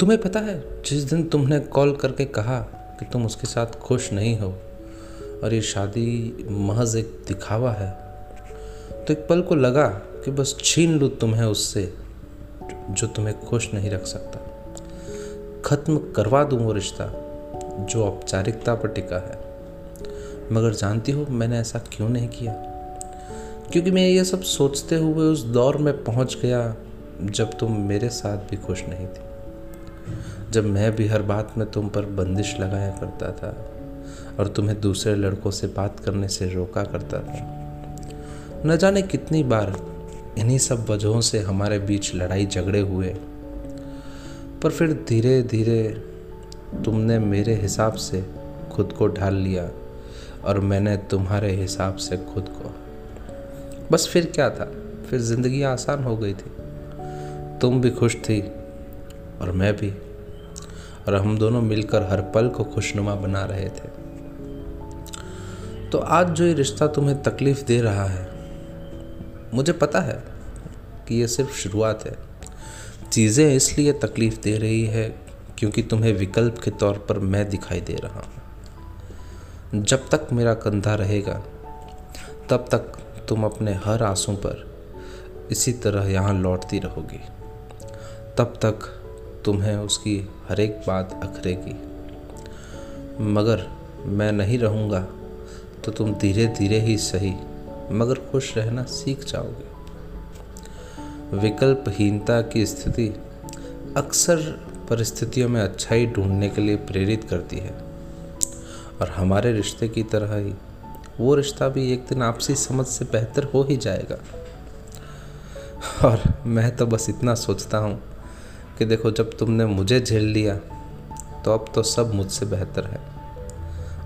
तुम्हें पता है, जिस दिन तुमने कॉल करके कहा कि तुम उसके साथ खुश नहीं हो और ये शादी महज एक दिखावा है तो एक पल को लगा कि बस छीन लूँ तुम्हें उससे, जो तुम्हें खुश नहीं रख सकता। ख़त्म करवा दूँ वो रिश्ता, जो औपचारिकता पर टिका है। मगर जानती हो, मैंने ऐसा क्यों नहीं किया? क्योंकि मैं ये सब सोचते हुए उस दौर में पहुँच गया जब तुम मेरे साथ भी खुश नहीं थी। जब मैं भी हर बात में तुम पर बंदिश लगाया करता था और तुम्हें दूसरे लड़कों से बात करने से रोका करता था। न जाने कितनी बार इन्हीं सब वजहों से हमारे बीच लड़ाई झगड़े हुए। पर फिर धीरे धीरे तुमने मेरे हिसाब से खुद को ढाल लिया और मैंने तुम्हारे हिसाब से खुद को। बस फिर क्या था? फिर ज़िंदगी आसान हो गई थी। तुम भी खुश थी और मैं भी। और हम दोनों मिलकर हर पल को खुशनुमा बना रहे थे। तो आज जो ये रिश्ता तुम्हें तकलीफ़ दे रहा है, मुझे पता है कि ये सिर्फ़ शुरुआत है। चीज़ें इसलिए तकलीफ़ दे रही है क्योंकि तुम्हें विकल्प के तौर पर मैं दिखाई दे रहा हूँ। जब तक मेरा कंधा रहेगा, तब तक तुम अपने हर आँसू पर इसी तरह यहाँ लौटती रहोगी। तब तक तुम्हें उसकी हर एक बात अखरेगी। मगर मैं नहीं रहूँगा तो तुम धीरे धीरे ही सही, मगर खुश रहना सीख जाओगे। विकल्पहीनता की स्थिति अक्सर परिस्थितियों में अच्छाई ढूँढने के लिए प्रेरित करती है। और हमारे रिश्ते की तरह ही, वो रिश्ता भी एक दिन आपसी समझ से बेहतर हो ही जाएगा। और मैं तो बस इतना सोचता हूँ कि देखो, जब तुमने मुझे झेल लिया तो अब तो सब मुझसे बेहतर है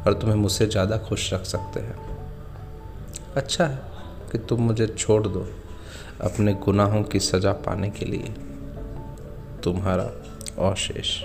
और तुम्हें मुझसे ज़्यादा खुश रख सकते हैं। अच्छा है कि तुम मुझे छोड़ दो अपने गुनाहों की सज़ा पाने के लिए। तुम्हारा अवशेष।